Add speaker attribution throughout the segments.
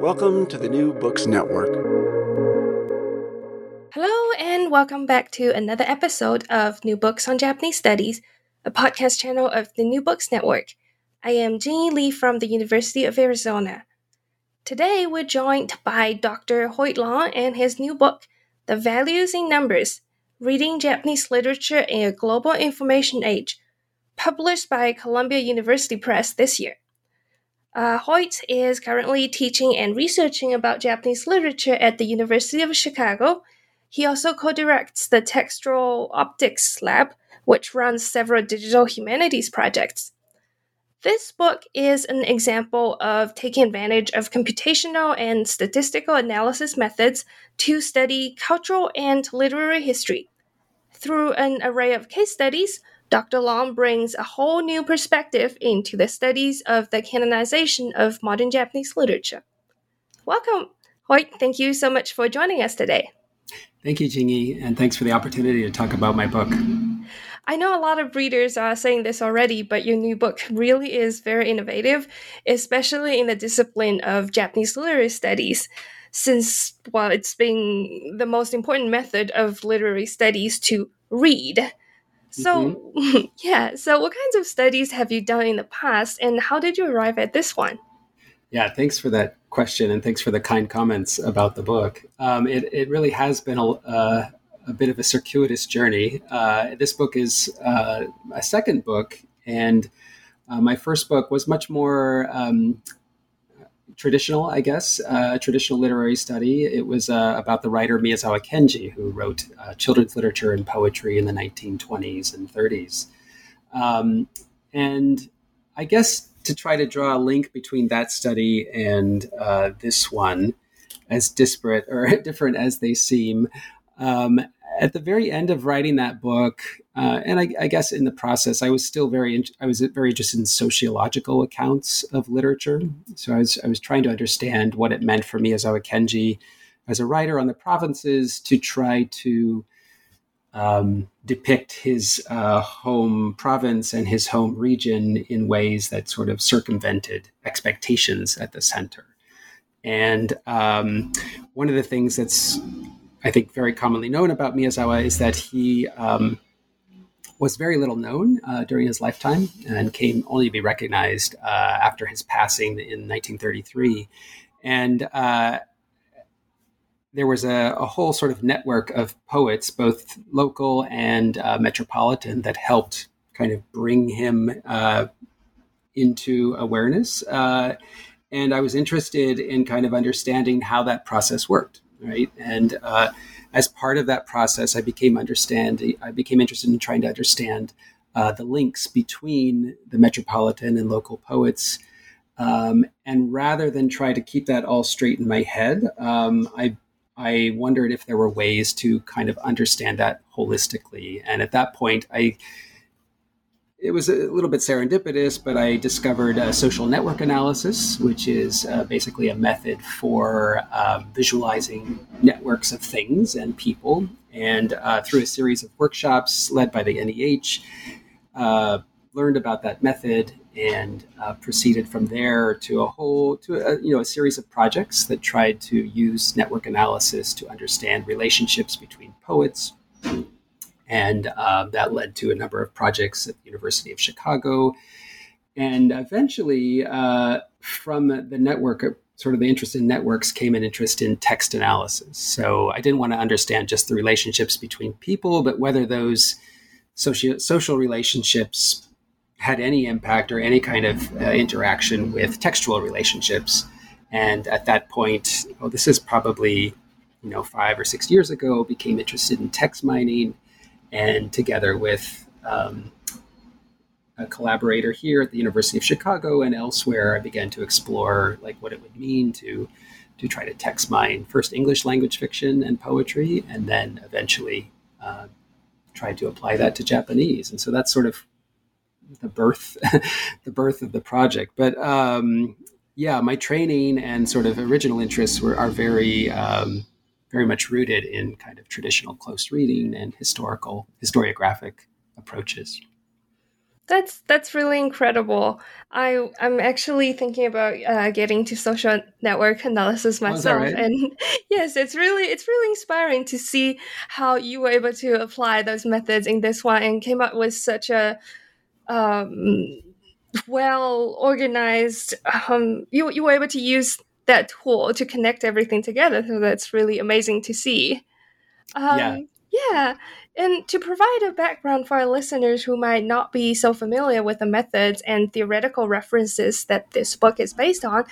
Speaker 1: Welcome to the New Books Network.
Speaker 2: Hello, and welcome back to another episode of New Books on Japanese Studies, a podcast channel of the New Books Network. I am Jingyi Lee from the University of Arizona. Today, we're joined by Dr. Hoyt Long and his new book, The Values in Numbers Reading Japanese Literature in a Global Information Age, published by Columbia University Press this year. Uh, Hoyt is currently teaching and researching about Japanese literature at the University of Chicago. He also co directs the Textual Optics Lab, which runs several digital humanities projects. This book is an example of taking advantage of computational and statistical analysis methods to study cultural and literary history. Through an array of case studies, Dr. Long brings a whole new perspective into the studies of the canonization of modern Japanese literature. Welcome, Hoyt. Thank you so much for joining us today.
Speaker 3: Thank you, Jingyi, and thanks for the opportunity to talk about my book.
Speaker 2: I know a lot of readers are saying this already, but your new book really is very innovative, especially in the discipline of Japanese literary studies, since, well, it's been the most important method of literary studies to read. So, mm-hmm. yeah, so what kinds of studies have you done in the past, and how did you arrive at this one?
Speaker 3: Yeah, thanks for that question, and thanks for the kind comments about the book. Um, it, it really has been a, uh, a bit of a circuitous journey. Uh, this book is uh, a second book, and uh, my first book was much more um, traditional, I guess, uh, traditional literary study. It was uh, about the writer Miyazawa Kenji, who wrote uh, children's literature and poetry in the 1920s and 30s. Um, and I guess to try to draw a link between that study and uh, this one, as disparate or different as they seem, um, at the very end of writing that book, uh, and I, I, guess in the process, I was still very in, I was very interested in sociological accounts of literature. So I was I was trying to understand what it meant for Miyazawa Kenji as a writer on the provinces to try to um, depict his uh, home province and his home region in ways that sort of circumvented expectations at the center. And um, one of the things that's I think very commonly known about Miyazawa is that he um, was very little known uh, during his lifetime and came only to be recognized uh, after his passing in 1933. And uh, there was a, a, whole sort of network of poets, both local and uh, metropolitan, that helped kind of bring him uh, into awareness. Uh, and I was interested in kind of understanding how that process worked right? And as part of that process, I became understand I became interested in trying to understand uh, the links between the metropolitan and local poets. Um, and rather than try to keep that all straight in my head, um, I I wondered if there were ways to kind of understand that holistically. And at that point, I it was a little bit serendipitous, but I discovered uh, social network analysis, which is uh, basically a method for um, visualizing networks of things and people. And uh, through a series of workshops led by the NEH, uh, learned about that method and uh, proceeded from there to a whole to a, you know a series of projects that tried to use network analysis to understand relationships between poets and uh, that led to a number of projects at the University of Chicago. And eventually, uh, from the network, sort of the interest in networks came an interest in text analysis. So I didn't want to understand just the relationships between people, but whether those socio- social relationships had any impact or any kind of uh, interaction with textual relationships. And at that point, well, this is probably you know five or six years ago, became interested in text mining and together with um, a collaborator here at the University of Chicago and elsewhere, I began to explore like what it would mean to to try to text mine first English language fiction and poetry, and then eventually uh, tried to apply that to Japanese. And so that's sort of the birth the birth of the project. But um, yeah, my training and sort of original interests were are very um, very much rooted in kind of traditional close reading and historical historiographic approaches.
Speaker 2: That's that's really incredible. I I'm actually thinking about uh, getting to social network analysis oh, myself,
Speaker 3: right?
Speaker 2: and yes, it's really it's really inspiring to see how you were able to apply those methods in this one and came up with such a um, well organized. Um, you you were able to use that tool to connect everything together. So that's really amazing to see. Um, yeah. Yeah. And to provide a background for our listeners who might not be so familiar with the methods and theoretical references that this book is based on,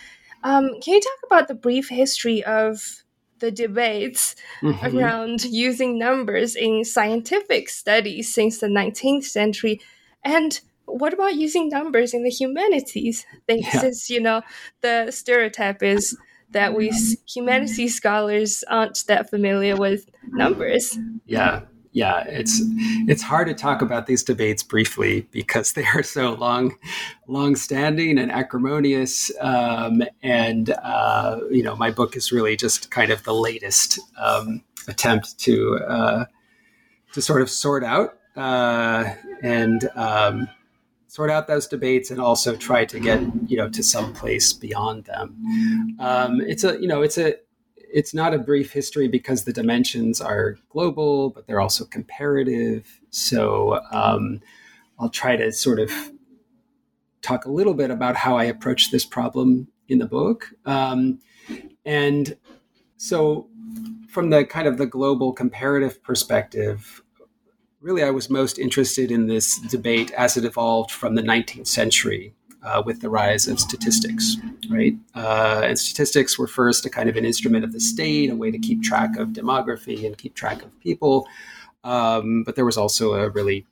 Speaker 2: um, can you talk about the brief history of the debates mm-hmm. around using numbers in scientific studies since the 19th century and what about using numbers in the humanities? Thanks, yeah. since you know the stereotype is that we humanities scholars aren't that familiar with numbers.
Speaker 3: Yeah, yeah, it's it's hard to talk about these debates briefly because they are so long, long standing and acrimonious. Um, and uh, you know, my book is really just kind of the latest um, attempt to uh, to sort of sort out uh, and um, sort out those debates and also try to get you know to some place beyond them. Um, it's a you know it's a it's not a brief history because the dimensions are global, but they're also comparative. So um, I'll try to sort of talk a little bit about how I approach this problem in the book. Um, and so, from the kind of the global comparative perspective, really I was most interested in this debate as it evolved from the 19th century uh, with the rise of statistics, right? Uh, and statistics were first a kind of an instrument of the state, a way to keep track of demography and keep track of people. Um, but there was also a really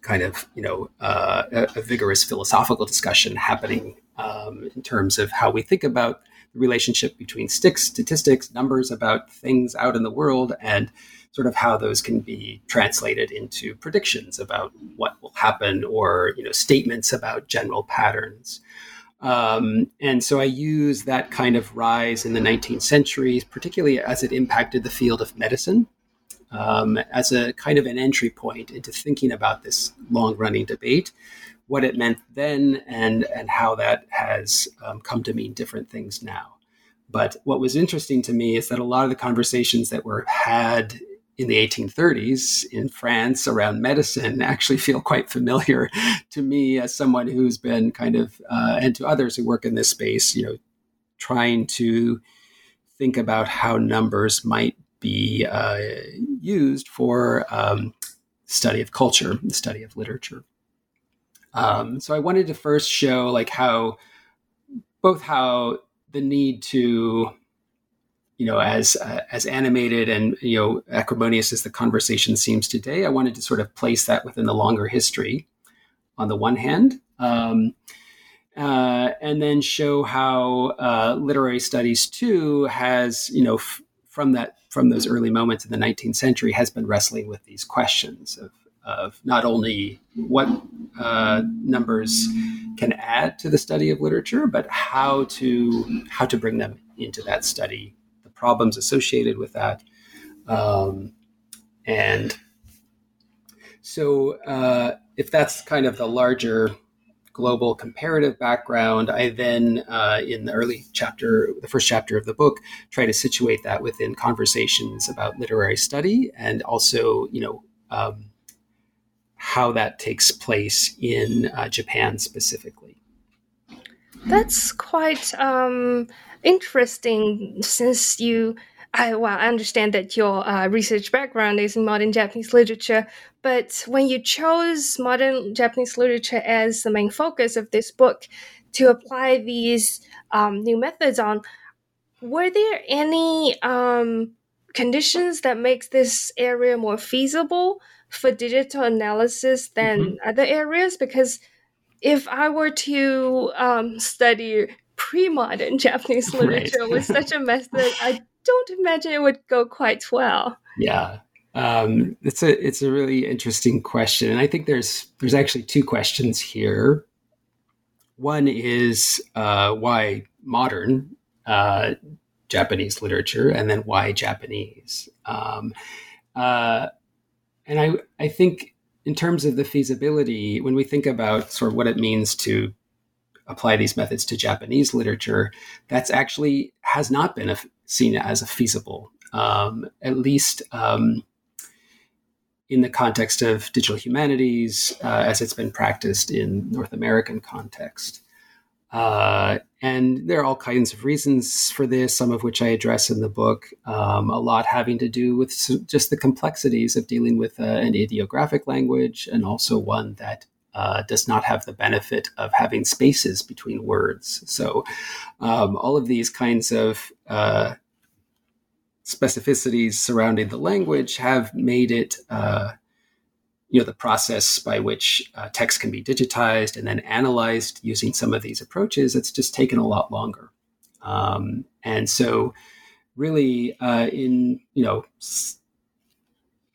Speaker 3: kind of, you know, uh, a, a, vigorous philosophical discussion happening um, in terms of how we think about the relationship between sticks, statistics, numbers about things out in the world, and sort of how those can be translated into predictions about what will happen or you know statements about general patterns. Um, and so I use that kind of rise in the 19th century, particularly as it impacted the field of medicine, um, as a kind of an entry point into thinking about this long running debate, what it meant then, and, and how that has um, come to mean different things now. But what was interesting to me is that a lot of the conversations that were had in the 1830s in France around medicine actually feel quite familiar to me as someone who's been kind of, uh, and to others who work in this space, you know, trying to think about how numbers might be uh, used for um, study of culture, the study of literature. Um, so I wanted to first show like how both how the need to you know, as uh, as animated and you know acrimonious as the conversation seems today, I wanted to sort of place that within the longer history. On the one hand, um, uh, and then show how uh, literary studies too has you know f- from that from those early moments in the 19th century has been wrestling with these questions of of not only what uh, numbers can add to the study of literature, but how to how to bring them into that study, problems associated with that, um, and so uh, if that's kind of the larger global comparative background, I then, uh, in the early chapter, the first chapter of the book, try to situate that within conversations about literary study and also, you know, um, how that takes place in uh, Japan specifically.
Speaker 2: That's quite um, interesting since you I, well, I understand that your uh, research background is in modern Japanese literature, but when you chose modern Japanese literature as the main focus of this book to apply these um, new methods on, were there any um, conditions that makes this area more feasible for digital analysis than mm-hmm. other areas? Because if I were to um, study pre-modern Japanese literature right. with such a mess that I don't imagine it would go quite well.
Speaker 3: Yeah. Um, it's a it's a really interesting question, and I think there's there's actually two questions here. One is uh, why modern uh, Japanese literature, and then why Japanese. Um, uh, and I I think in terms of the feasibility, when we think about sort of what it means to apply these methods to Japanese literature, that's actually has not been a, seen as a feasible, um, at least um, in the context of digital humanities uh, as it's been practiced in North American context. Uh, and there are all kinds of reasons for this, some of which I address in the book, um, a lot having to do with just the complexities of dealing with uh, an ideographic language and also one that uh, does not have the benefit of having spaces between words. So, um, all of these kinds of uh, specificities surrounding the language have made it, uh, you know, the process by which uh, text can be digitized and then analyzed using some of these approaches. It's just taken a lot longer, um, and so really, uh, in you know.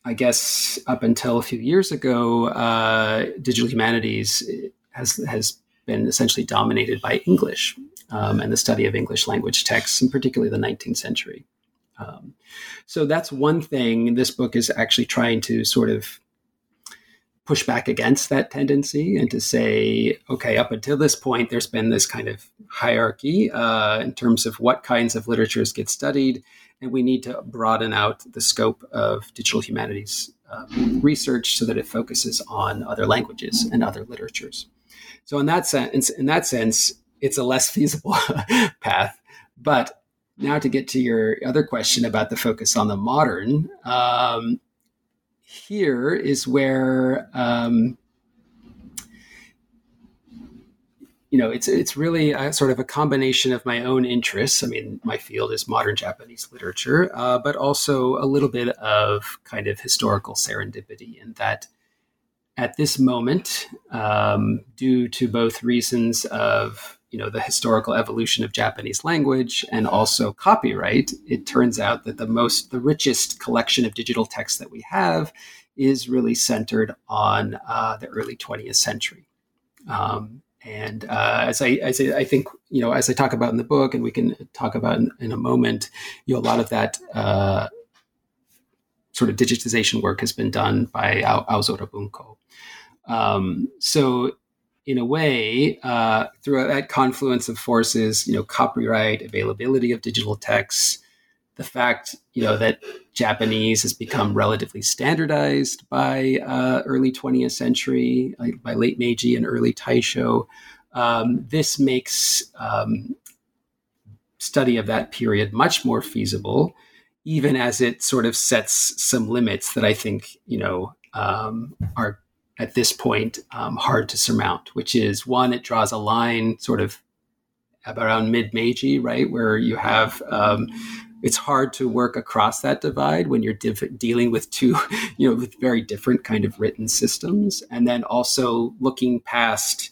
Speaker 3: I guess up until a few years ago, uh, digital humanities has has been essentially dominated by English um, and the study of English language texts, and particularly the 19th century. Um, so that's one thing. This book is actually trying to sort of push back against that tendency and to say, okay, up until this point, there's been this kind of hierarchy uh, in terms of what kinds of literatures get studied and we need to broaden out the scope of digital humanities um, research so that it focuses on other languages and other literatures. So in that sense, in that sense, it's a less feasible path. But now to get to your other question about the focus on the modern, um, here is where um, you know, it's it's really a, sort of a combination of my own interests. I mean, my field is modern Japanese literature, uh, but also a little bit of kind of historical serendipity in that at this moment, um, due to both reasons of you know the historical evolution of Japanese language and also copyright, it turns out that the most the richest collection of digital texts that we have is really centered on uh, the early 20th century. Um, and uh, as I, as I, I, think, you know, as I talk about in the book, and we can talk about in, in a moment, you know, a lot of that uh, sort of digitization work has been done by Aozora Bunko. Um, so, in a way, uh, through that confluence of forces, you know, copyright, availability of digital texts, the fact you know that Japanese has become relatively standardized by uh, early 20th century, like by late Meiji and early Taisho. Um, this makes um, study of that period much more feasible, even as it sort of sets some limits that I think you know um, are at this point um, hard to surmount. Which is one, it draws a line sort of around mid Meiji, right, where you have um, it's hard to work across that divide when you're diff- dealing with two, you know, with very different kind of written systems, and then also looking past,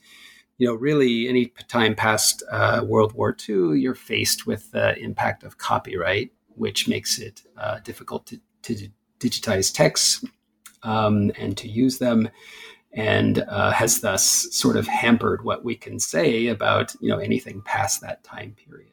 Speaker 3: you know, really any time past uh, World War II, you're faced with the impact of copyright, which makes it uh, difficult to, to digitize texts. um, and to use them, and uh, has thus sort of hampered what we can say about you know anything past that time period.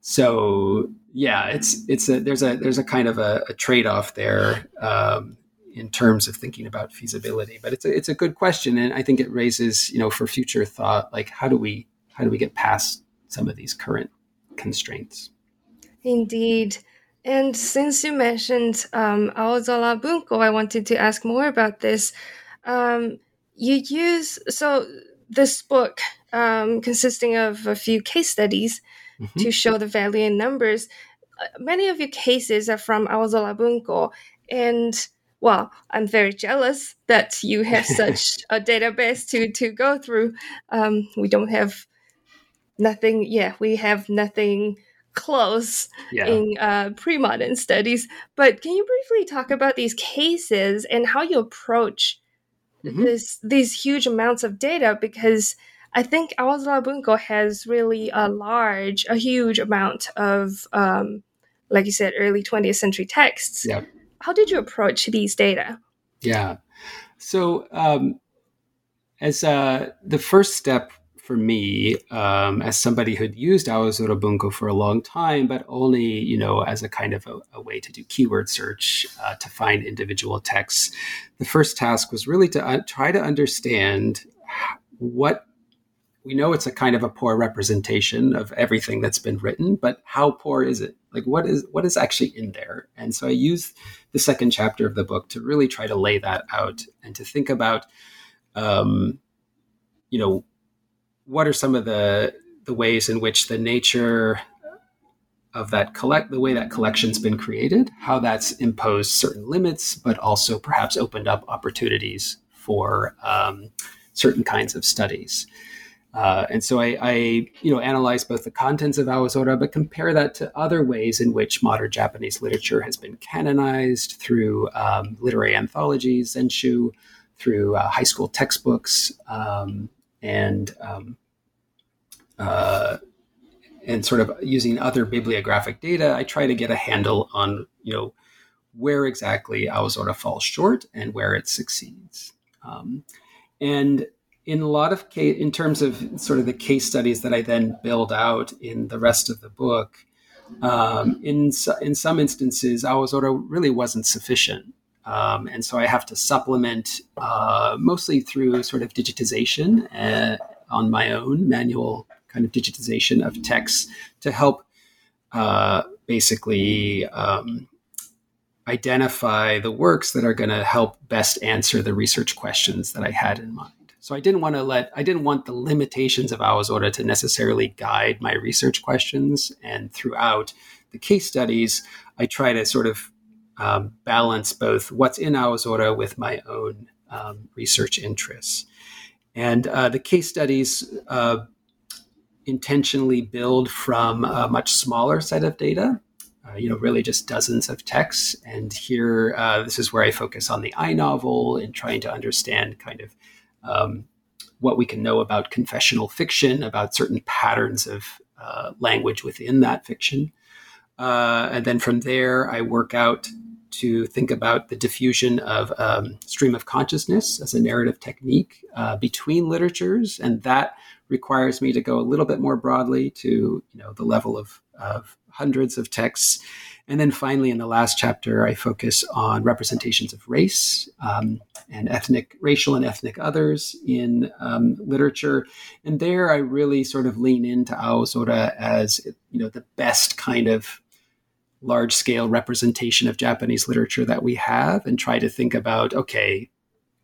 Speaker 3: So yeah, it's it's a there's a there's a kind of a, a trade off there. Um, in terms of thinking about feasibility. But it's a, it's a good question, and I think it raises you know for future thought like how do we how do we get past some of these current constraints?
Speaker 2: Indeed. And since you mentioned um, Aozora Bunko, I wanted to ask more about this. Um, you use so this book um, consisting of a few case studies mm-hmm. to show the value in numbers. Uh, many of your cases are from Aozora Bunko, and well, I'm very jealous that you have such a database to to go through. Um, we don't have nothing. Yeah, we have nothing close yeah. in uh, pre-modern studies. But can you briefly talk about these cases and how you approach mm-hmm. this these huge amounts of data? Because I think Aozora Bunko has really a large, a huge amount of, um, like you said, early 20th century texts. Yeah how did you approach these data?
Speaker 3: Yeah. So, um, as uh, the first step for me, um, as somebody who'd used Aozora Bunko for a long time, but only, you know, as a kind of a, a way to do keyword search uh, to find individual texts, the first task was really to uh, try to understand what we know it's a kind of a poor representation of everything that's been written, but how poor is it? Like what is what is actually in there? And so I use the second chapter of the book to really try to lay that out and to think about, um, you know, what are some of the the ways in which the nature of that collect the way that collection's been created, how that's imposed certain limits, but also perhaps opened up opportunities for um, certain kinds of studies. Uh, and so I, I, you know, analyze both the contents of Aozora, but compare that to other ways in which modern Japanese literature has been canonized through um, literary anthologies, zenshu, through uh, high school textbooks, um, and um, uh, and sort of using other bibliographic data. I try to get a handle on, you know, where exactly Aozora falls short and where it succeeds. Um, and in a lot of case, in terms of sort of the case studies that I then build out in the rest of the book, um, in in some instances, Aozora really wasn't sufficient, um, and so I have to supplement uh, mostly through sort of digitization uh, on my own manual kind of digitization of texts to help uh, basically. Um, identify the works that are going to help best answer the research questions that I had in mind. So I didn't want to let I didn't want the limitations of Aozora to necessarily guide my research questions. And throughout the case studies, I try to sort of um, balance both what's in Aozora with my own um, research interests. And uh, the case studies uh, intentionally build from a much smaller set of data. Uh, you know, really just dozens of texts. And here, uh, this is where I focus on the I novel and trying to understand kind of um, what we can know about confessional fiction, about certain patterns of uh, language within that fiction. Uh, and then from there, I work out to think about the diffusion of um, stream of consciousness as a narrative technique uh, between literatures, and that requires me to go a little bit more broadly to you know the level of, of hundreds of texts and then finally, in the last chapter, I focus on representations of race um, and ethnic, racial and ethnic others in um, literature. And there, I really sort of lean into Aozora as you know the best kind of large scale representation of Japanese literature that we have, and try to think about okay,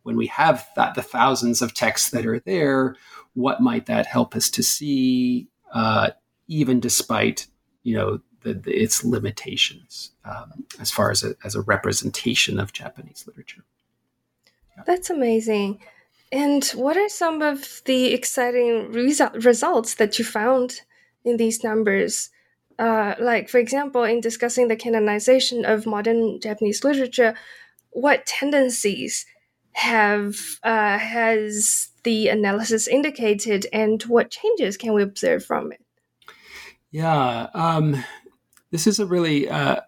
Speaker 3: when we have that, the thousands of texts that are there, what might that help us to see, uh, even despite you know the, the, its limitations um, as far as a, as a representation of Japanese literature.
Speaker 2: Yeah. That's amazing. And what are some of the exciting resu- results that you found in these numbers? Uh, like, for example, in discussing the canonization of modern Japanese literature, what tendencies have uh, has the analysis indicated, and what changes can we observe from it?
Speaker 3: Yeah, um, this is a really uh,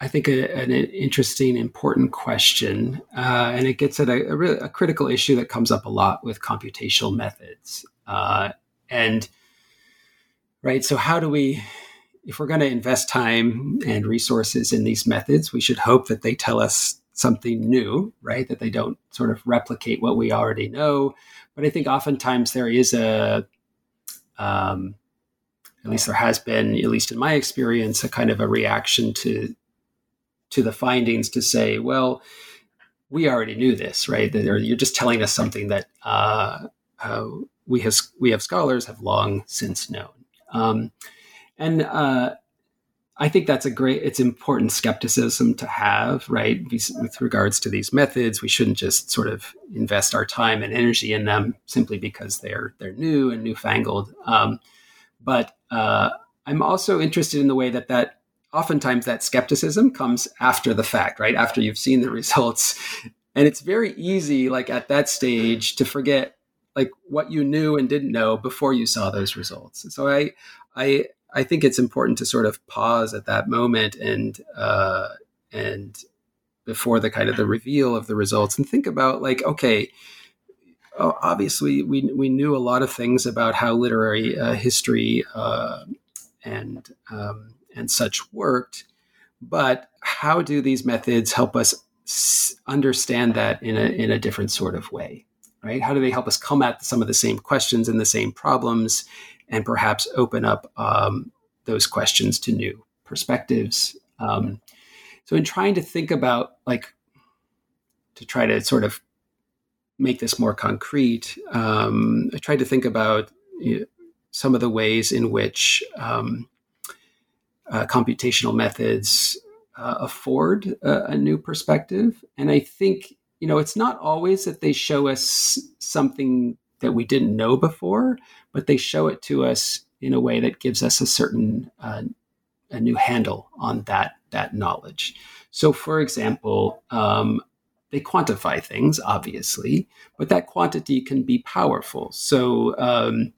Speaker 3: I think, a, an interesting, important question, uh, and it gets at a, a, really, a, critical issue that comes up a lot with computational methods. Uh, and right, so how do we, if we're going to invest time and resources in these methods, we should hope that they tell us something new, right? That they don't sort of replicate what we already know. But I think oftentimes there is a, um, at least there has been, at least in my experience, a kind of a reaction to to the findings to say, well, we already knew this, right? That you're just telling us something that uh, uh, we have we have scholars have long since known. Um, and uh, I think that's a great, it's important skepticism to have, right? With regards to these methods, we shouldn't just sort of invest our time and energy in them simply because they're they're new and newfangled. Um, but uh, I'm also interested in the way that that oftentimes that skepticism comes after the fact, right? After you've seen the results, and it's very easy, like at that stage, to forget like what you knew and didn't know before you saw those results. So I I I think it's important to sort of pause at that moment and uh, and before the kind of the reveal of the results and think about like okay obviously we we knew a lot of things about how literary uh, history uh, and um, and such worked but how do these methods help us understand that in a in a different sort of way right how do they help us come at some of the same questions and the same problems and perhaps open up um, those questions to new perspectives. Um, so, in trying to think about, like, to try to sort of make this more concrete, um, I tried to think about some of the ways in which um, uh, computational methods uh, afford a, a new perspective. And I think, you know, it's not always that they show us something that we didn't know before, but they show it to us in a way that gives us a certain uh, a new handle on that that knowledge. So, for example, um, they quantify things, obviously, but that quantity can be powerful. So, um,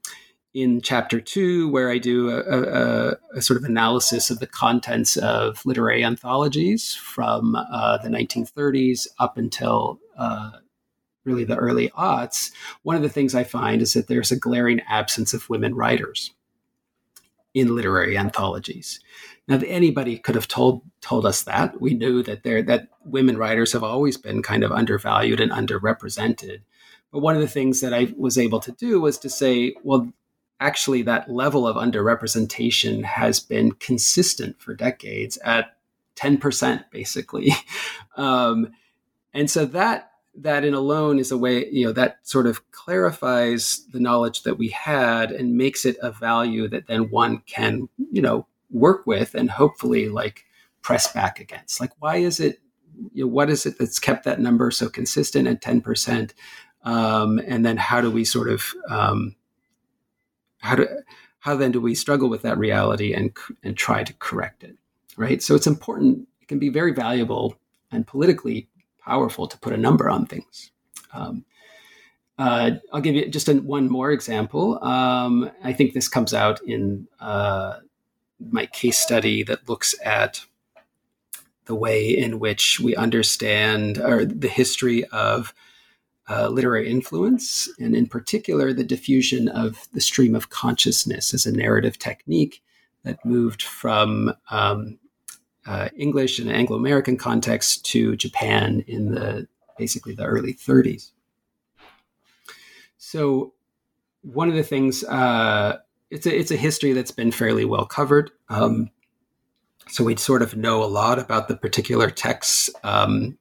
Speaker 3: in chapter two, where I do a, a, a, sort of analysis of the contents of literary anthologies from uh, the 1930s up until uh, really the early aughts, one of the things I find is that there's a glaring absence of women writers in literary anthologies. Now, anybody could have told told us that. We knew that there that women writers have always been kind of undervalued and underrepresented. But one of the things that I was able to do was to say, well, actually, that level of underrepresentation has been consistent for decades at 10%, basically. Um, and so that that in alone is a way you know that sort of clarifies the knowledge that we had and makes it a value that then one can you know work with and hopefully like press back against. Like why is it you know, what is it that's kept that number so consistent at 10% um, and then how do we sort of um, how do how then do we struggle with that reality and and try to correct it right? So it's important it can be very valuable and politically powerful to put a number on things. Um, uh, I'll give you just one more example. Um, I think this comes out in uh, my case study that looks at the way in which we understand or the history of uh, literary influence, and in particular, the diffusion of the stream of consciousness as a narrative technique that moved from um, uh, English and Anglo American context to Japan in the basically the early 30s. So, one of the things uh, it's a it's a history that's been fairly well covered. Um, so we sort of know a lot about the particular texts um,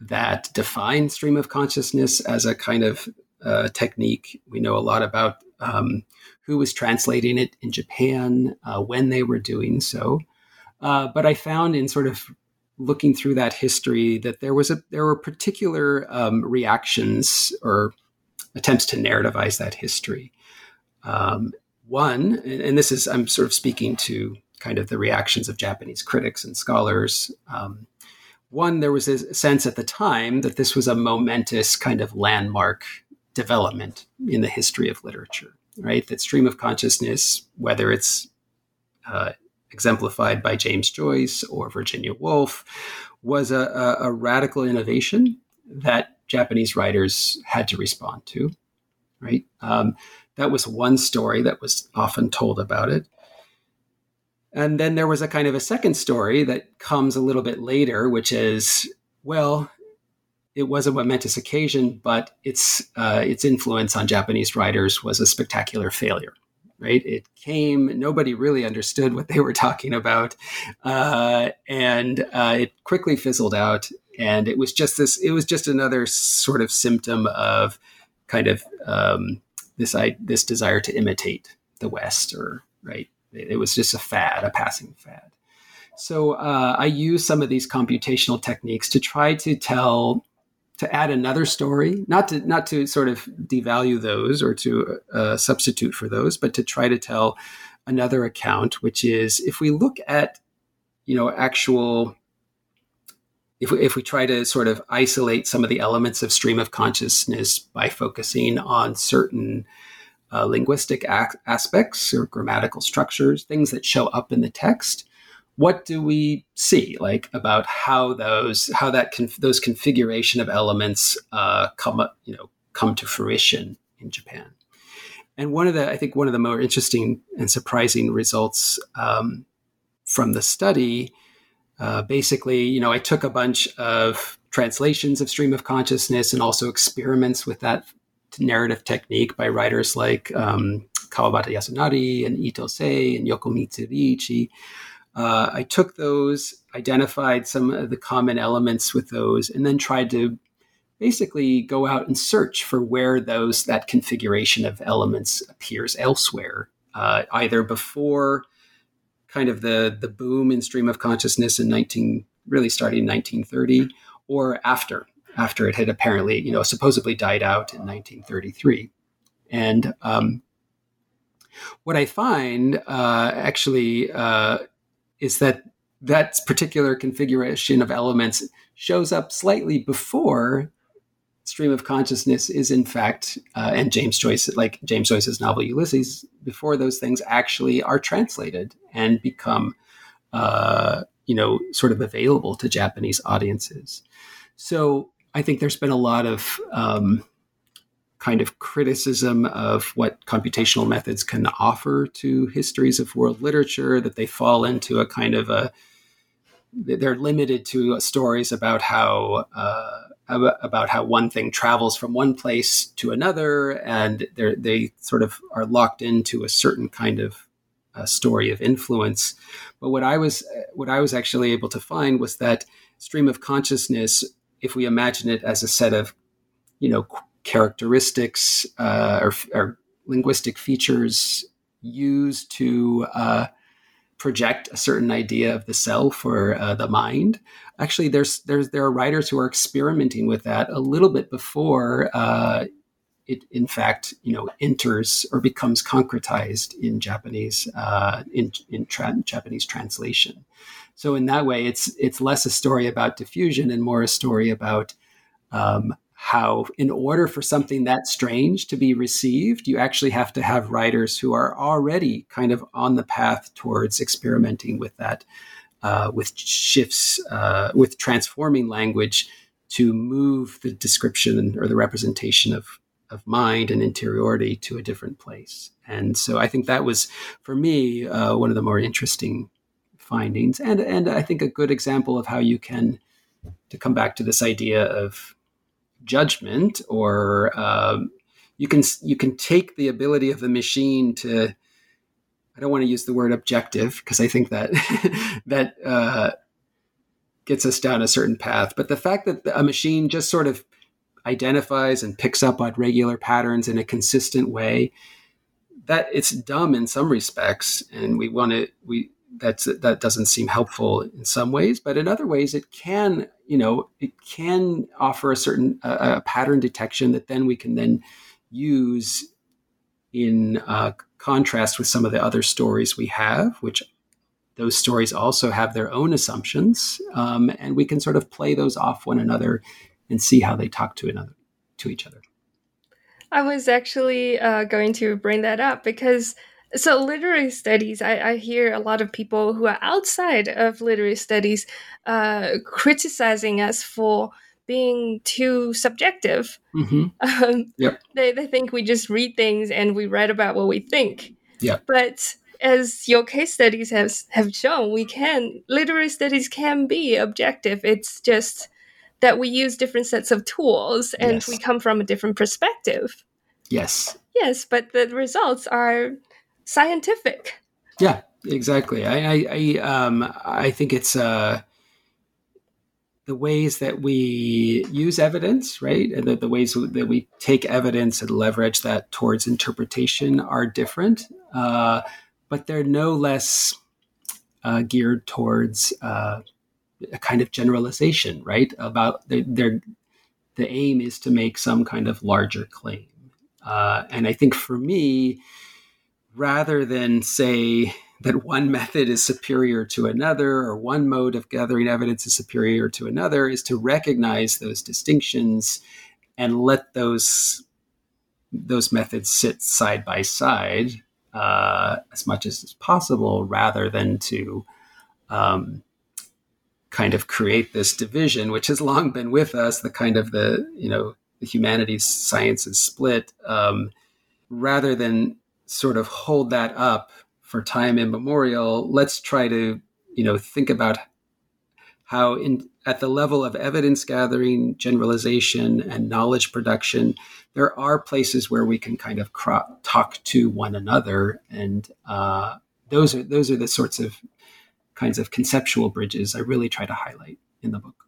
Speaker 3: that define stream of consciousness as a kind of uh, technique. We know a lot about um, who was translating it in Japan, uh, when they were doing so. Uh, but I found in sort of looking through that history that there was a there were particular um, reactions or attempts to narrativize that history. Um, one, and this is I'm sort of speaking to kind of the reactions of Japanese critics and scholars. Um, one, there was a sense at the time that this was a momentous kind of landmark development in the history of literature, right? That stream of consciousness, whether it's uh, exemplified by James Joyce or Virginia Woolf, was a, a, radical innovation that Japanese writers had to respond to. Right, um, that was one story that was often told about it. And then there was a kind of a second story that comes a little bit later, which is, well, it was a momentous occasion, but its uh, its influence on Japanese writers was a spectacular failure. Right? It came. Nobody really understood what they were talking about, uh, and uh, it quickly fizzled out. And it was just this. It was just another sort of symptom of kind of um, this I, this desire to imitate the West, or right. It, it was just a fad, a passing fad. So uh, I use some of these computational techniques to try to tell to add another story, not to not to sort of devalue those or to uh, substitute for those, but to try to tell another account, which is if we look at you know actual if we, if we try to sort of isolate some of the elements of stream of consciousness by focusing on certain uh, linguistic ac- aspects or grammatical structures, things that show up in the text, what do we see like about how those how that conf- those configuration of elements uh, come up you know come to fruition in Japan? And one of the I think one of the more interesting and surprising results um, from the study, uh, basically, you know, I took a bunch of translations of stream of consciousness and also experiments with that narrative technique by writers like um, Kawabata Yasunari and Ito Sei and Yokomitsu Riichi. Uh, I took those, identified some of the common elements with those, and then tried to basically go out and search for where those that configuration of elements appears elsewhere, uh, either before kind of the the boom in stream of consciousness in 19 really starting in 1930 or after after it had apparently you know supposedly died out in 1933 and um, what i find uh, actually uh, is that that particular configuration of elements shows up slightly before stream of consciousness is in fact uh, and james joyce like james joyce's novel ulysses before those things actually are translated and become uh, you know sort of available to japanese audiences. So i think there's been a lot of um, kind of criticism of what computational methods can offer to histories of world literature, that they fall into a kind of a they're limited to stories about how uh, about how one thing travels from one place to another, and they they sort of are locked into a certain kind of uh, story of influence. But what I was what I was actually able to find was that stream of consciousness, if we imagine it as a set of you know characteristics uh, or, or, linguistic features used to uh, project a certain idea of the self or uh, the mind. Actually, there's there's there are writers who are experimenting with that a little bit before uh, it, in fact, you know, enters or becomes concretized in Japanese uh, in in tra- Japanese translation. So in that way, it's it's less a story about diffusion and more a story about um, how, in order for something that strange to be received, you actually have to have writers who are already kind of on the path towards experimenting with that, uh, with shifts, uh, with transforming language to move the description or the representation of of mind and interiority to a different place. And so I think that was, for me, uh, one of the more interesting findings, and and I think a good example of how you can, to come back to this idea of judgment or um, you can you can take the ability of the machine to I don't want to use the word objective because I think that that uh, gets us down a certain path. But the fact that a machine just sort of identifies and picks up on regular patterns in a consistent way, that it's dumb in some respects, and we want to we that's that doesn't seem helpful in some ways, but in other ways it can, you know, it can offer a certain a pattern detection that then we can then use in uh, contrast with some of the other stories we have, which those stories also have their own assumptions, um, and we can sort of play those off one another and see how they talk to another to each other.
Speaker 2: I was actually uh, going to bring that up because So, literary studies, I, I, hear a lot of people who are outside of literary studies uh, criticizing us for being too subjective.
Speaker 3: Mm-hmm. Um, yep.
Speaker 2: they, they think we just read things and we write about what we think.
Speaker 3: Yeah.
Speaker 2: But as your case studies have, have shown, we can, literary studies can be objective. It's just that we use different sets of tools and yes. we come from a different perspective.
Speaker 3: Yes.
Speaker 2: Yes, but the results are scientific.
Speaker 3: Yeah, exactly. I I, I um I think it's uh the ways that we use evidence, right, and the, the ways that we take evidence and leverage that towards interpretation are different, uh, but they're no less uh, geared towards uh, a kind of generalization, right? About their the aim is to make some kind of larger claim, uh, and I think for me, rather than say that one method is superior to another or one mode of gathering evidence is superior to another is to recognize those distinctions and let those those methods sit side by side uh, as much as is possible rather than to um, kind of create this division which has long been with us the kind of the you know the humanities sciences split um, rather than sort of hold that up for time immemorial, let's try to, you know, think about how in at the level of evidence gathering, generalization, and knowledge production, there are places where we can kind of talk to one another, and uh, those are those are the sorts of kinds of conceptual bridges I really try to highlight in the book.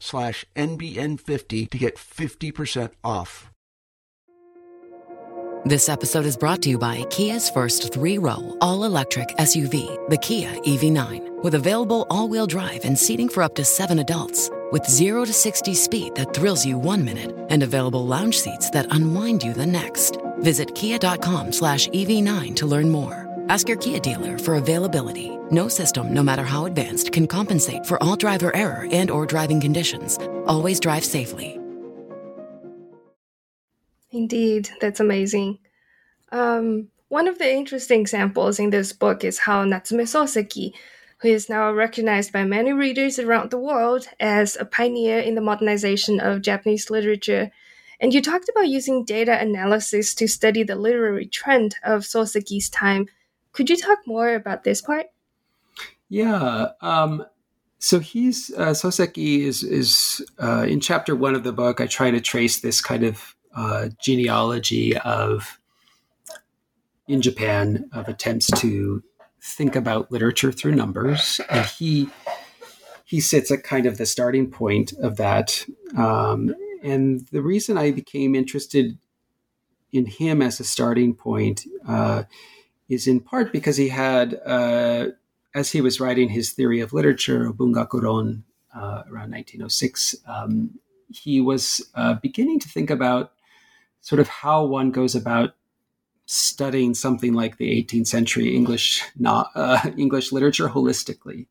Speaker 4: slash NBN50 to get 50% off.
Speaker 5: This episode is brought to you by Kia's first three-row, all-electric SUV, the Kia EV9. With available all-wheel drive and seating for up to seven adults. With 0 to 60 speed that thrills you one minute and available lounge seats that unwind you the next. Visit kia.com slash EV9 to learn more. Ask your Kia dealer for availability. No system, no matter how advanced, can compensate for all driver error and or driving conditions. Always drive safely.
Speaker 2: Indeed, that's amazing. Um, one of the interesting examples in this book is how Natsume Soseki, who is now recognized by many readers around the world as a pioneer in the modernization of Japanese literature, and you talked about using data analysis to study the literary trend of Soseki's time could you talk more about this part?
Speaker 3: Yeah. Um, so he's uh, Soseki is is uh, in chapter one of the book. I try to trace this kind of uh, genealogy of in Japan of attempts to think about literature through numbers, and he he sits at kind of the starting point of that. Um, and the reason I became interested in him as a starting point uh, is in part because he had, uh, as he was writing his theory of literature, Bungakuron, uh, around 1906, um, he was uh, beginning to think about sort of how one goes about studying something like the 18th century English not, uh, English literature holistically.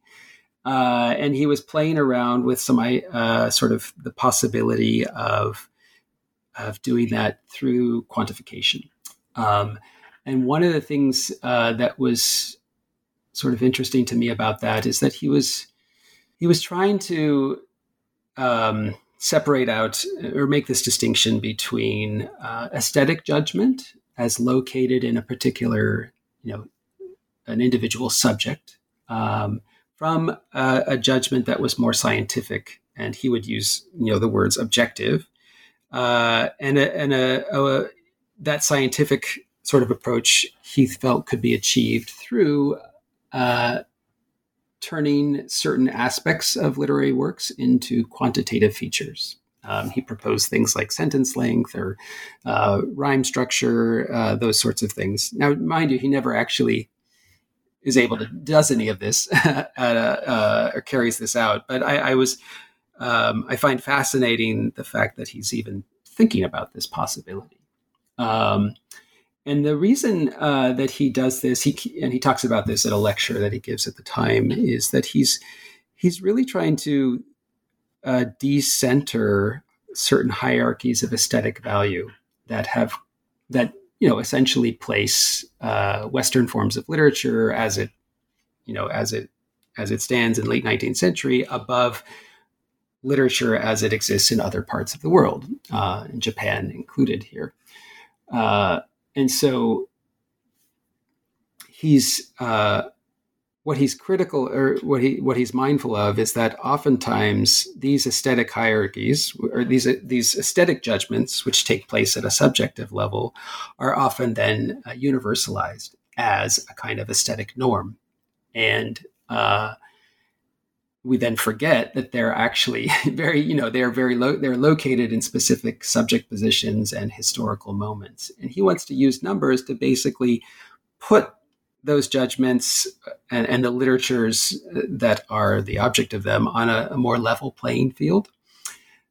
Speaker 3: Uh, and he was playing around with some uh, sort of the possibility of of doing that through quantification. Um, and one of the things uh, that was sort of interesting to me about that is that he was he was trying to um, separate out or make this distinction between uh, aesthetic judgment as located in a particular you know an individual subject um, from a, a, judgment that was more scientific, and he would use you know the words objective, uh, and a, and a, a, that scientific sort of approach he felt could be achieved through uh, turning certain aspects of literary works into quantitative features. Um, he proposed things like sentence length or uh, rhyme structure, uh, those sorts of things. Now, mind you, he never actually is able to does any of this at uh, or carries this out. But I, I was um, I find fascinating the fact that he's even thinking about this possibility. Um, and the reason uh, that he does this, he and he talks about this at a lecture that he gives at the time, is that he's he's really trying to uh, decenter certain hierarchies of aesthetic value that have that you know essentially place uh, Western forms of literature as it you know as it as it stands in late 19th century above literature as it exists in other parts of the world, uh, Japan included here. Uh, and so he's uh, what he's critical or what he what he's mindful of is that oftentimes these aesthetic hierarchies or these these aesthetic judgments which take place at a subjective level are often then uh, universalized as a kind of aesthetic norm. And uh, we then forget that they're actually very, you know, they're very low, they're located in specific subject positions and historical moments. And he wants to use numbers to basically put those judgments and, and the literatures that are the object of them on a, a more level playing field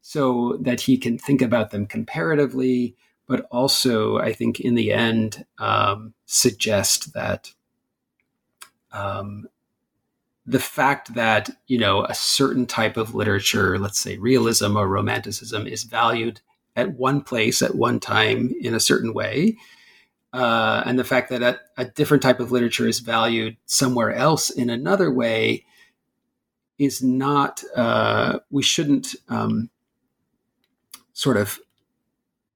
Speaker 3: so that he can think about them comparatively, but also, I think, in the end, um, suggest that um, the fact that you know a certain type of literature let's say realism or romanticism is valued at one place at one time in a certain way uh, and the fact that a, a, different type of literature is valued somewhere else in another way is not uh, we shouldn't um, sort of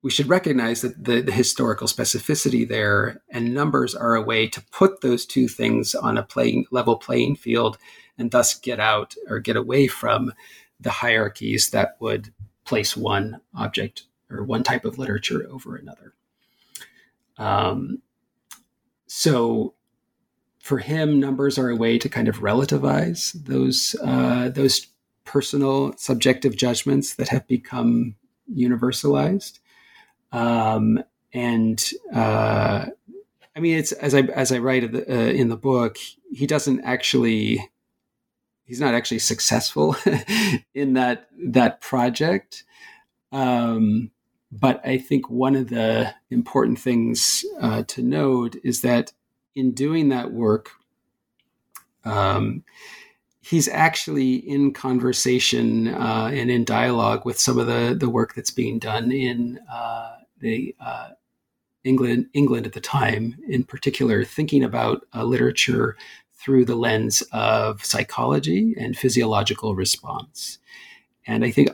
Speaker 3: we should recognize that the, the, historical specificity there and numbers are a way to put those two things on a playing level playing field and thus get out or get away from the hierarchies that would place one object or one type of literature over another. Um, so for him, numbers are a way to kind of relativize those uh, those personal subjective judgments that have become universalized um, and uh, I mean, it's as I as I write uh, in the book, he doesn't actually he's not actually successful in that that project. Um, but I think one of the important things uh, to note is that in doing that work, um, he's actually in conversation uh, and in dialogue with some of the the work that's being done in uh, the uh, England England at the time, in particular, thinking about uh, literature through the lens of psychology and physiological response. And I think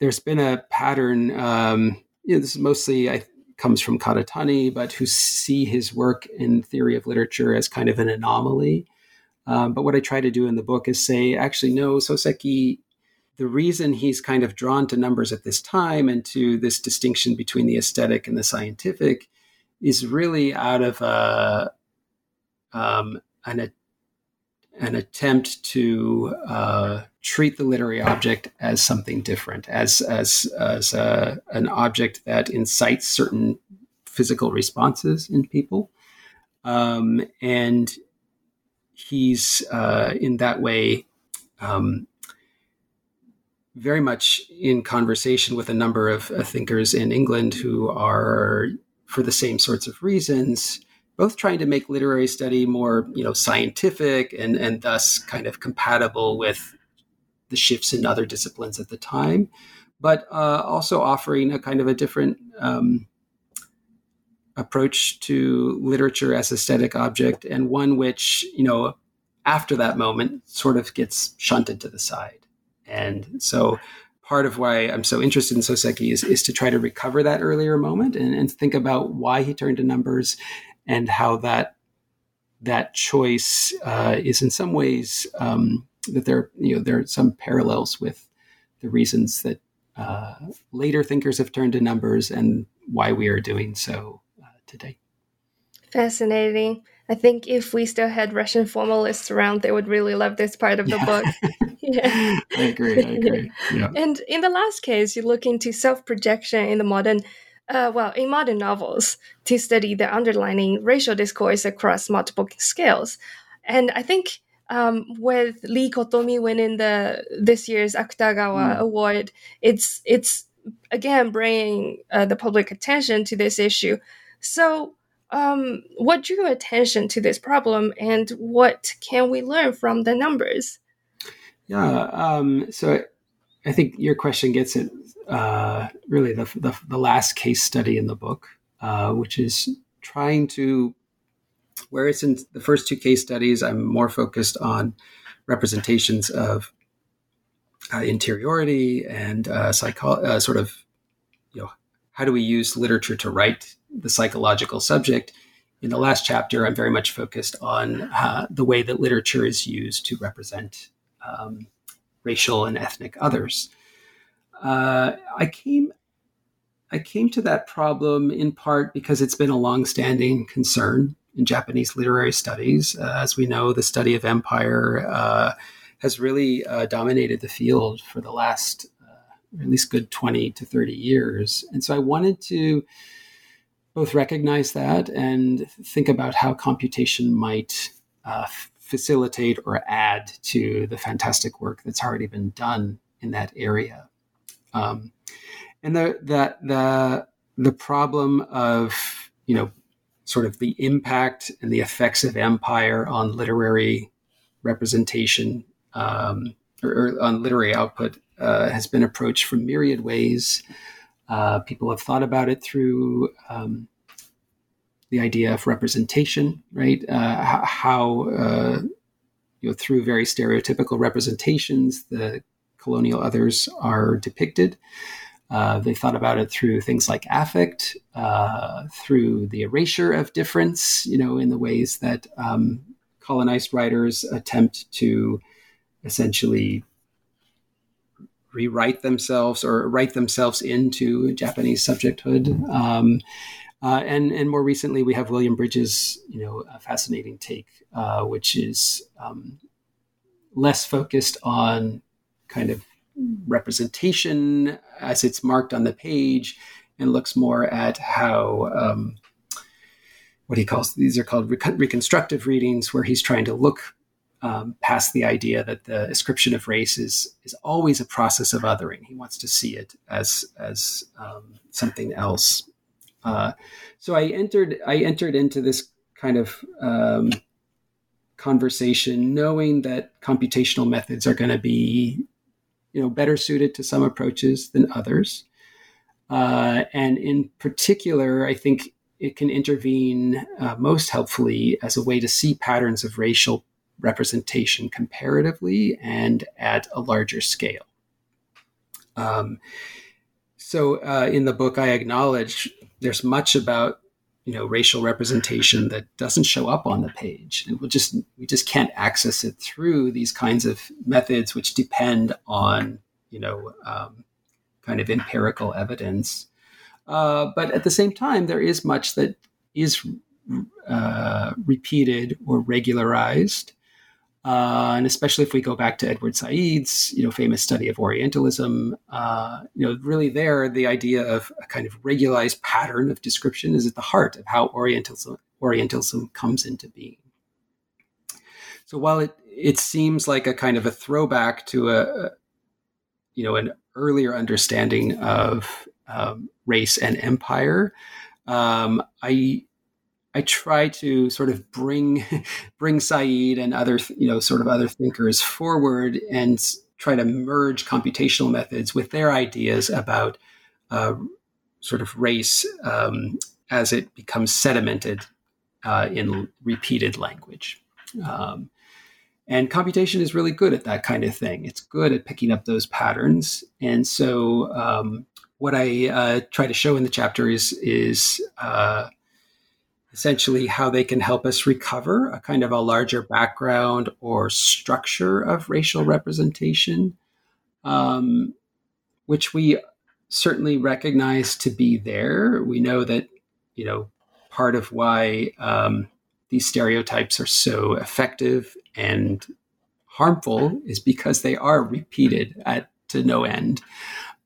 Speaker 3: there's been a pattern. Um, you know, this is mostly I, comes from Karatani, but who see his work in theory of literature as kind of an anomaly. Um, but what I try to do in the book is say, actually, no, Soseki the reason he's kind of drawn to numbers at this time and to this distinction between the aesthetic and the scientific is really out of a, um, an, an attempt to uh, treat the literary object as something different, as as as a, an object that incites certain physical responses in people, um, and he's uh, in that way um, very much in conversation with a number of uh, thinkers in England who are, for the same sorts of reasons, both trying to make literary study more, you know, scientific and and thus kind of compatible with the shifts in other disciplines at the time, but uh, also offering a kind of a different um, approach to literature as aesthetic object, and one which, you know, after that moment, sort of gets shunted to the side. And so part of why I'm so interested in Soseki is, is to try to recover that earlier moment and, and think about why he turned to numbers and how that that choice uh, is in some ways um, that there you know there are some parallels with the reasons that uh, later thinkers have turned to numbers and why we are doing so uh, today.
Speaker 2: Fascinating. I think if we still had Russian formalists around, they would really love this part of the
Speaker 3: Yeah.
Speaker 2: book. yeah.
Speaker 3: I agree. I agree. Yeah.
Speaker 2: And in the last case, you look into self projection in the modern, uh, well, in modern novels to study the underlying racial discourse across multiple scales. And I think um, with Li Kotomi winning the this year's Akutagawa
Speaker 3: Mm.
Speaker 2: Award, it's it's again bringing uh, the public attention to this issue. So, um, what drew attention to this problem, and what can we learn from the numbers?
Speaker 3: Yeah. Um, so I think your question gets at uh, really the, the, the last case study in the book, uh, which is trying to, whereas in the first two case studies, I'm more focused on representations of uh, interiority and uh, psycho- uh, sort of, you know, how do we use literature to write the psychological subject? In the last chapter, I'm very much focused on uh, the way that literature is used to represent um, racial and ethnic others. Uh, I came, I came to that problem in part because it's been a longstanding concern in Japanese literary studies. Uh, as we know, the study of empire uh, has really uh, dominated the field for the last, uh, at least good twenty to thirty years, and so I wanted to both recognize that and think about how computation might uh, facilitate or add to the fantastic work that's already been done in that area. Um, and the, the the the problem of you know sort of the impact and the effects of empire on literary representation um, or, or on literary output uh, has been approached from myriad ways. Uh, people have thought about it through um, the idea of representation, right? Uh, how uh, you know through very stereotypical representations the colonial others are depicted. Uh, they thought about it through things like affect, uh, through the erasure of difference, you know, in the ways that um, colonized writers attempt to essentially rewrite themselves or write themselves into Japanese subjecthood. Um, uh, and and more recently, we have William Bridges, you know, a fascinating take, uh, which is um, less focused on kind of representation as it's marked on the page, and looks more at how um, what he calls these are called recon- reconstructive readings, where he's trying to look um, past the idea that the ascription of race is is always a process of othering. He wants to see it as as um, something else. Uh, so I entered I entered into this kind of um, conversation knowing that computational methods are going to be you know better suited to some approaches than others, uh, and in particular, I think it can intervene uh, most helpfully as a way to see patterns of racial representation comparatively and at a larger scale. Um, so uh, in the book, I acknowledge there's much about you know racial representation that doesn't show up on the page, and we just we just can't access it through these kinds of methods, which depend on you know um, kind of empirical evidence. Uh, but at the same time, there is much that is uh, repeated or regularized. Uh, and especially if we go back to Edward Said's, you know, famous study of Orientalism, uh, you know, really there, the idea of a kind of regularized pattern of description is at the heart of how Orientalism, Orientalism comes into being. So while it it seems like a kind of a throwback to a, you know, an earlier understanding of um, race and empire, um, I I try to sort of bring bring Said and other you know sort of other thinkers forward and try to merge computational methods with their ideas about uh, sort of race um, as it becomes sedimented uh, in repeated language. Um, and computation is really good at that kind of thing. It's good at picking up those patterns. And so, um, what I uh, try to show in the chapter is is uh, essentially how they can help us recover a kind of a larger background or structure of racial representation, um, which we certainly recognize to be there. We know that, you know, part of why um, these stereotypes are so effective and harmful is because they are repeated at to no end.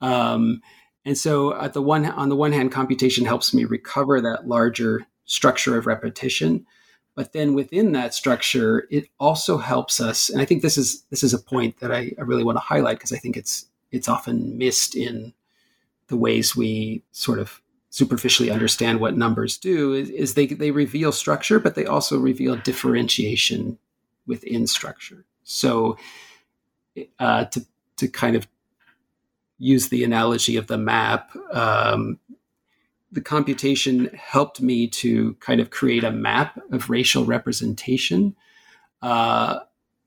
Speaker 3: Um, and so, at the one on the one hand, computation helps me recover that larger structure of repetition, but then within that structure, it also helps us. And I think this is this is a point that I, I really want to highlight because I think it's it's often missed in the ways we sort of superficially understand what numbers do is, is, they, they reveal structure, but they also reveal differentiation within structure. So uh, to, to kind of use the analogy of the map, um, the computation helped me to kind of create a map of racial representation. Uh,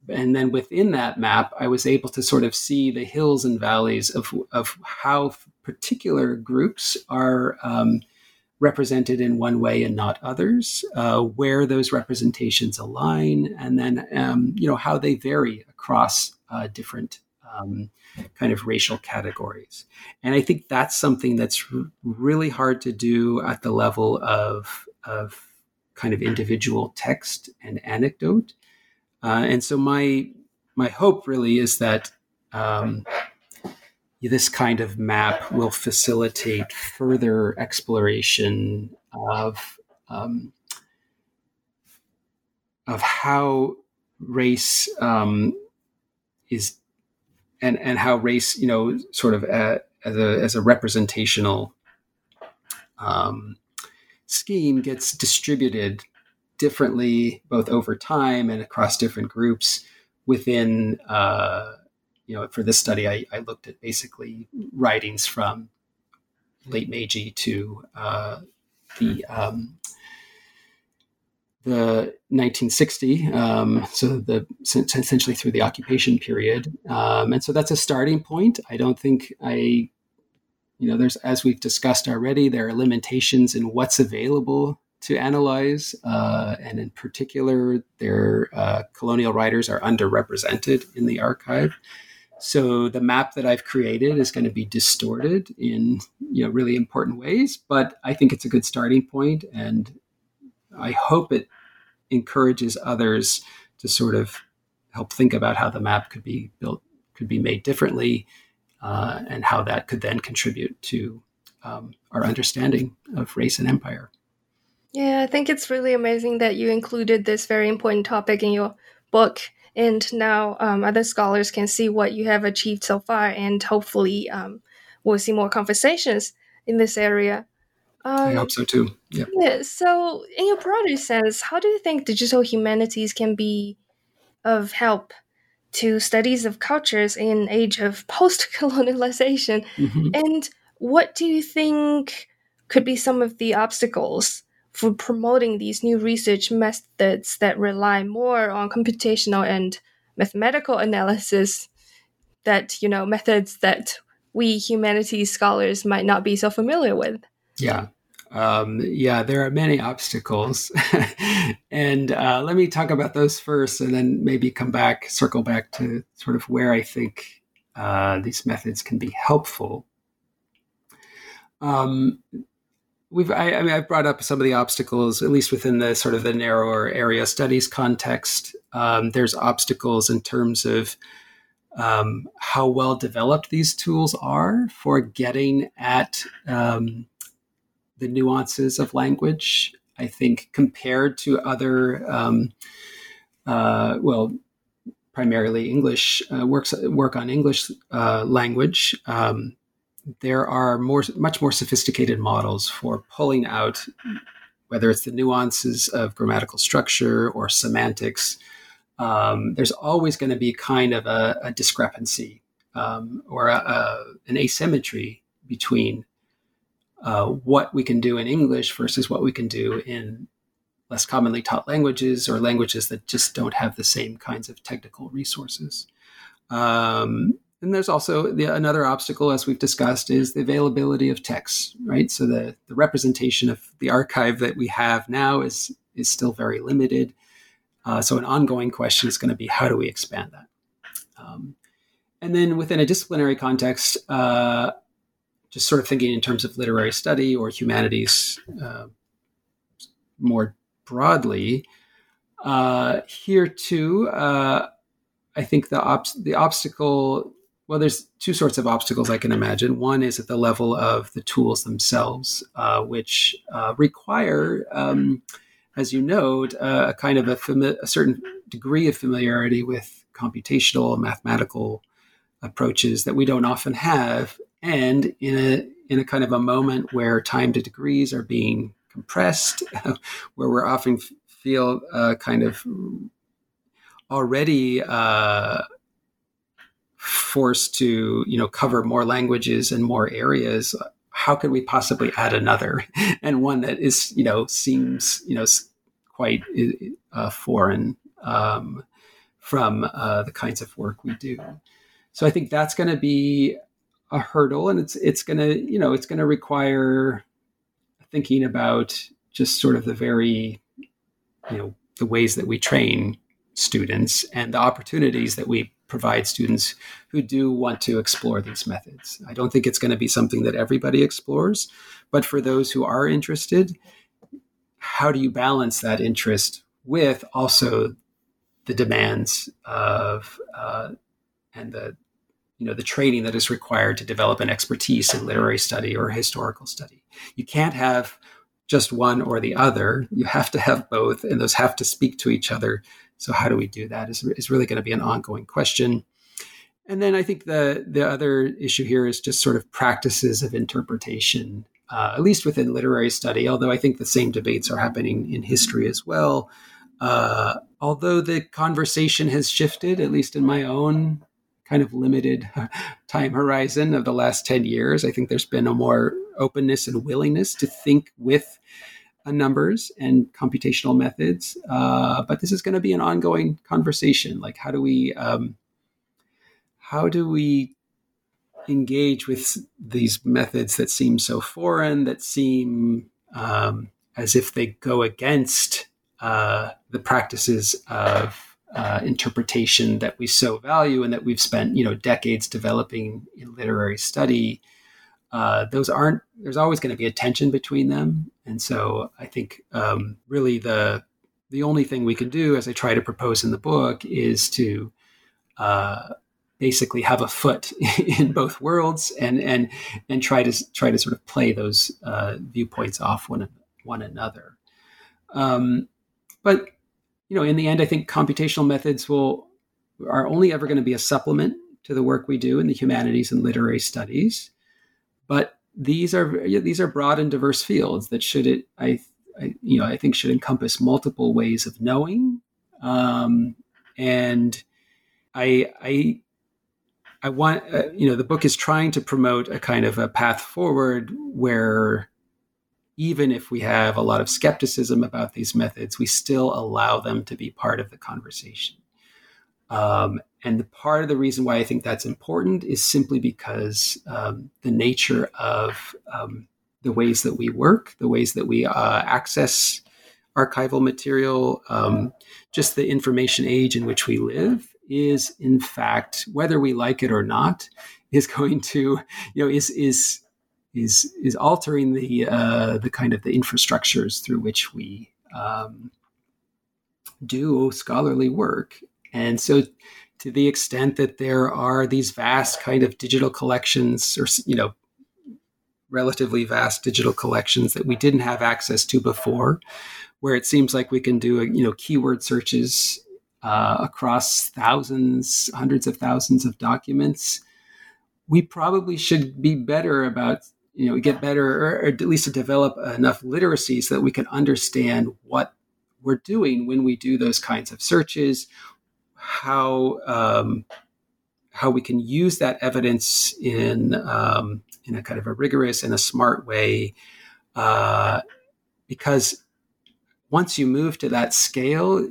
Speaker 3: and then within that map, I was able to sort of see the hills and valleys of, of how particular groups are um, represented in one way and not others, uh, where those representations align, and then um, you know how they vary across uh, different um, kind of racial categories. And I think that's something that's r- really hard to do at the level of of kind of individual text and anecdote. Uh, and so my my hope really is that um, this kind of map will facilitate further exploration of um, of how race um, is and and how race you know sort of a, as a as a representational um, scheme gets distributed differently both over time and across different groups within uh, you know, for this study, I, I looked at basically writings from late Meiji to uh, the um, the 1960, um, so the essentially through the occupation period, um, and so that's a starting point. I don't think I, you know, there's as we've discussed already, there are limitations in what's available to analyze, uh, and in particular, their uh, colonial writers are underrepresented in the archive. So the map that I've created is going to be distorted in you know really important ways, but I think it's a good starting point, and I hope it encourages others to sort of help think about how the map could be built, could be made differently, uh, and how that could then contribute to um, our understanding of race and empire.
Speaker 2: Yeah, I think it's really amazing that you included this very important topic in your book and now um, other scholars can see what you have achieved so far and hopefully um, we'll see more conversations in this area
Speaker 3: um, i hope so too yeah.
Speaker 2: yeah so in your broader sense how do you think digital humanities can be of help to studies of cultures in age of post-colonialization mm-hmm. and what do you think could be some of the obstacles for promoting these new research methods that rely more on computational and mathematical analysis that you know methods that we humanities scholars might not be so familiar with
Speaker 3: yeah. Um, yeah there are many obstacles. And uh, let me talk about those first and then maybe come back circle back to sort of where i think uh, these methods can be helpful. Um, we've I, I, mean i've brought up some of the obstacles at least within the sort of the narrower area studies context. Um, there's obstacles in terms of um, how well developed these tools are for getting at um, the nuances of language i think compared to other um, uh, well primarily english uh, works work on english uh, language um, there are more, much more sophisticated models for pulling out whether it's the nuances of grammatical structure or semantics. Um, there's always going to be kind of a, a discrepancy um, or a, a, an asymmetry between uh, what we can do in English versus what we can do in less commonly taught languages or languages that just don't have the same kinds of technical resources. Um, and there's also the, another obstacle, as we've discussed, is the availability of texts, right? So the, the representation of the archive that we have now is is still very limited. Uh, so an ongoing question is going to be how do we expand that? Um, and then within a disciplinary context, uh, just sort of thinking in terms of literary study or humanities uh, more broadly, uh, here too, uh, I think the the obstacle. Well, there's two sorts of obstacles I can imagine. One is at the level of the tools themselves, uh, which uh, require, um, as you note, uh, a kind of a, fami- a, certain degree of familiarity with computational mathematical approaches that we don't often have, and in a in a kind of a moment where time to degrees are being compressed, where we're often feel uh, kind of already uh, forced to you know cover more languages and more areas how could we possibly add another? And one that is you know seems you know quite uh, foreign um, from uh, the kinds of work we do. So i think that's going to be a hurdle and it's it's going to you know it's going to require thinking about just sort of the very you know the ways that we train students and the opportunities that we provide students who do want to explore these methods. I don't think it's going to be something that everybody explores, but for those who are interested, how do you balance that interest with also the demands of uh, and the you know the training that is required to develop an expertise in literary study or historical study? You can't have just one or the other. You have to have both, and those have to speak to each other so how do we do that is, is really going to be an ongoing question. And then I think the the other issue here is just sort of practices of interpretation, uh, at least within literary study. Although I think the same debates are happening in history as well. Uh, although the conversation has shifted, at least in my own kind of limited time horizon of the last 10 years, I think there's been a more openness and willingness to think with uh, numbers and computational methods. Uh, but this is going to be an ongoing conversation. Like, how do we um, how do we engage with these methods that seem so foreign, that seem um, as if they go against uh, the practices of uh, interpretation that we so value and that we've spent you know decades developing in literary study uh, those aren't there's always going to be a tension between them. And so i think um, really the the only thing we can do as i try to propose in the book is to uh, basically have a foot in both worlds and and and try to try to sort of play those uh, viewpoints off one one another. Um, but you know in the end i think computational methods will are only ever going to be a supplement to the work we do in the humanities and literary studies. But these are these are broad and diverse fields that should it I, I you know I think should encompass multiple ways of knowing, um, and I I I want uh, you know the book is trying to promote a kind of a path forward where even if we have a lot of skepticism about these methods, we still allow them to be part of the conversation. Um, and the part of the reason why I think that's important is simply because um, the nature of um, the ways that we work, the ways that we uh, access archival material, um, just the information age in which we live is, in fact, whether we like it or not, is going to, you know, is is is is altering the uh, the kind of the infrastructures through which we um, do scholarly work. And so to the extent that there are these vast kind of digital collections or you know relatively vast digital collections that we didn't have access to before where it seems like we can do you know keyword searches uh, across thousands hundreds of thousands of documents we probably should be better about you know we get better or, or at least to develop enough literacy so that we can understand what we're doing when we do those kinds of searches how um, how we can use that evidence in um, in a kind of a rigorous and a smart way, uh, because once you move to that scale,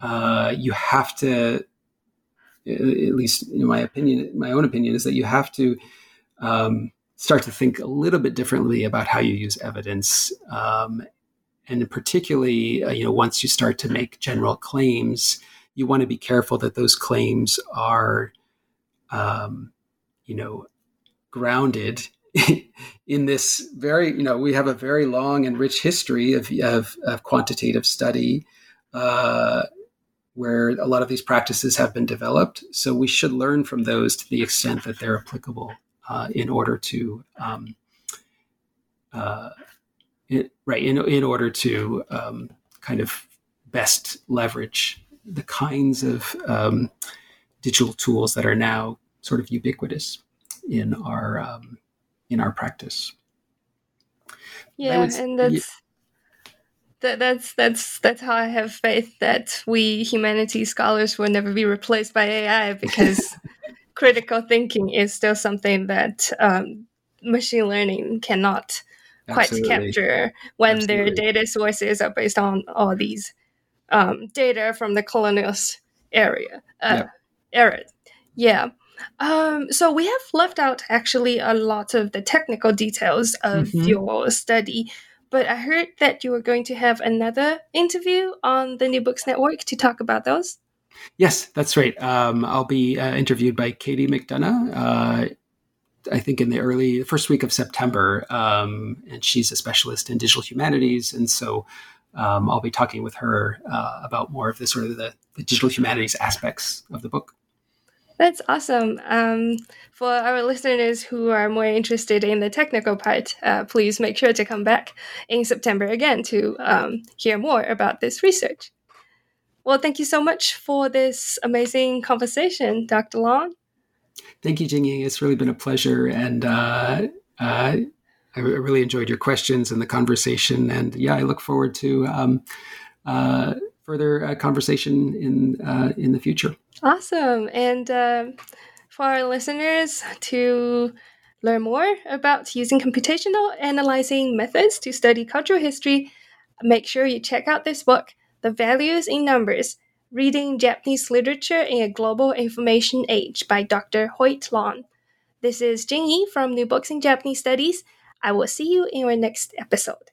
Speaker 3: uh, you have to at least in my opinion, my own opinion, is that you have to um, start to think a little bit differently about how you use evidence, um, and particularly, uh, you know, once you start to make general claims, you want to be careful that those claims are, um, you know, grounded in this very, you know, we have a very long and rich history of, of, of quantitative study uh, where a lot of these practices have been developed. So we should learn from those to the extent that they're applicable uh, in order to, um, uh, it, right, in, in order to um, kind of best leverage the kinds of um, digital tools that are now sort of ubiquitous in our um, in our practice.
Speaker 2: Yeah, would, and that's yeah. that, that's that's that's how I have faith that we humanities scholars will never be replaced by AI because critical thinking is still something that um, machine learning cannot quite Absolutely. capture when Absolutely. their data sources are based on all these um, data from the colonialist area uh, yeah. era. Yeah. Um, so we have left out actually a lot of the technical details of mm-hmm. your study, but I heard that you were going to have another interview on the New Books Network to talk about those.
Speaker 3: Yes, that's right. Um, I'll be uh, interviewed by Katie McDonough. Uh, I think in the early first week of September, um, and she's a specialist in digital humanities, and so um, I'll be talking with her uh, about more of the sort of the, the digital humanities aspects of the book.
Speaker 2: That's awesome. Um, for our listeners who are more interested in the technical part, uh, please make sure to come back in September again to um, hear more about this research. Well, thank you so much for this amazing conversation, Dr. Long.
Speaker 3: Thank you, Jingyi. It's really been a pleasure, and uh, uh, I really enjoyed your questions and the conversation. And yeah, I look forward to um, uh, further uh, conversation in uh, in the future.
Speaker 2: Awesome. And uh, for our listeners to learn more about using computational analyzing methods to study cultural history, make sure you check out this book, The Values in Numbers Reading Japanese Literature in a Global Information Age by Dr. Hoyt Long. This is Jingyi from New Books in Japanese Studies. I will see you in our next episode.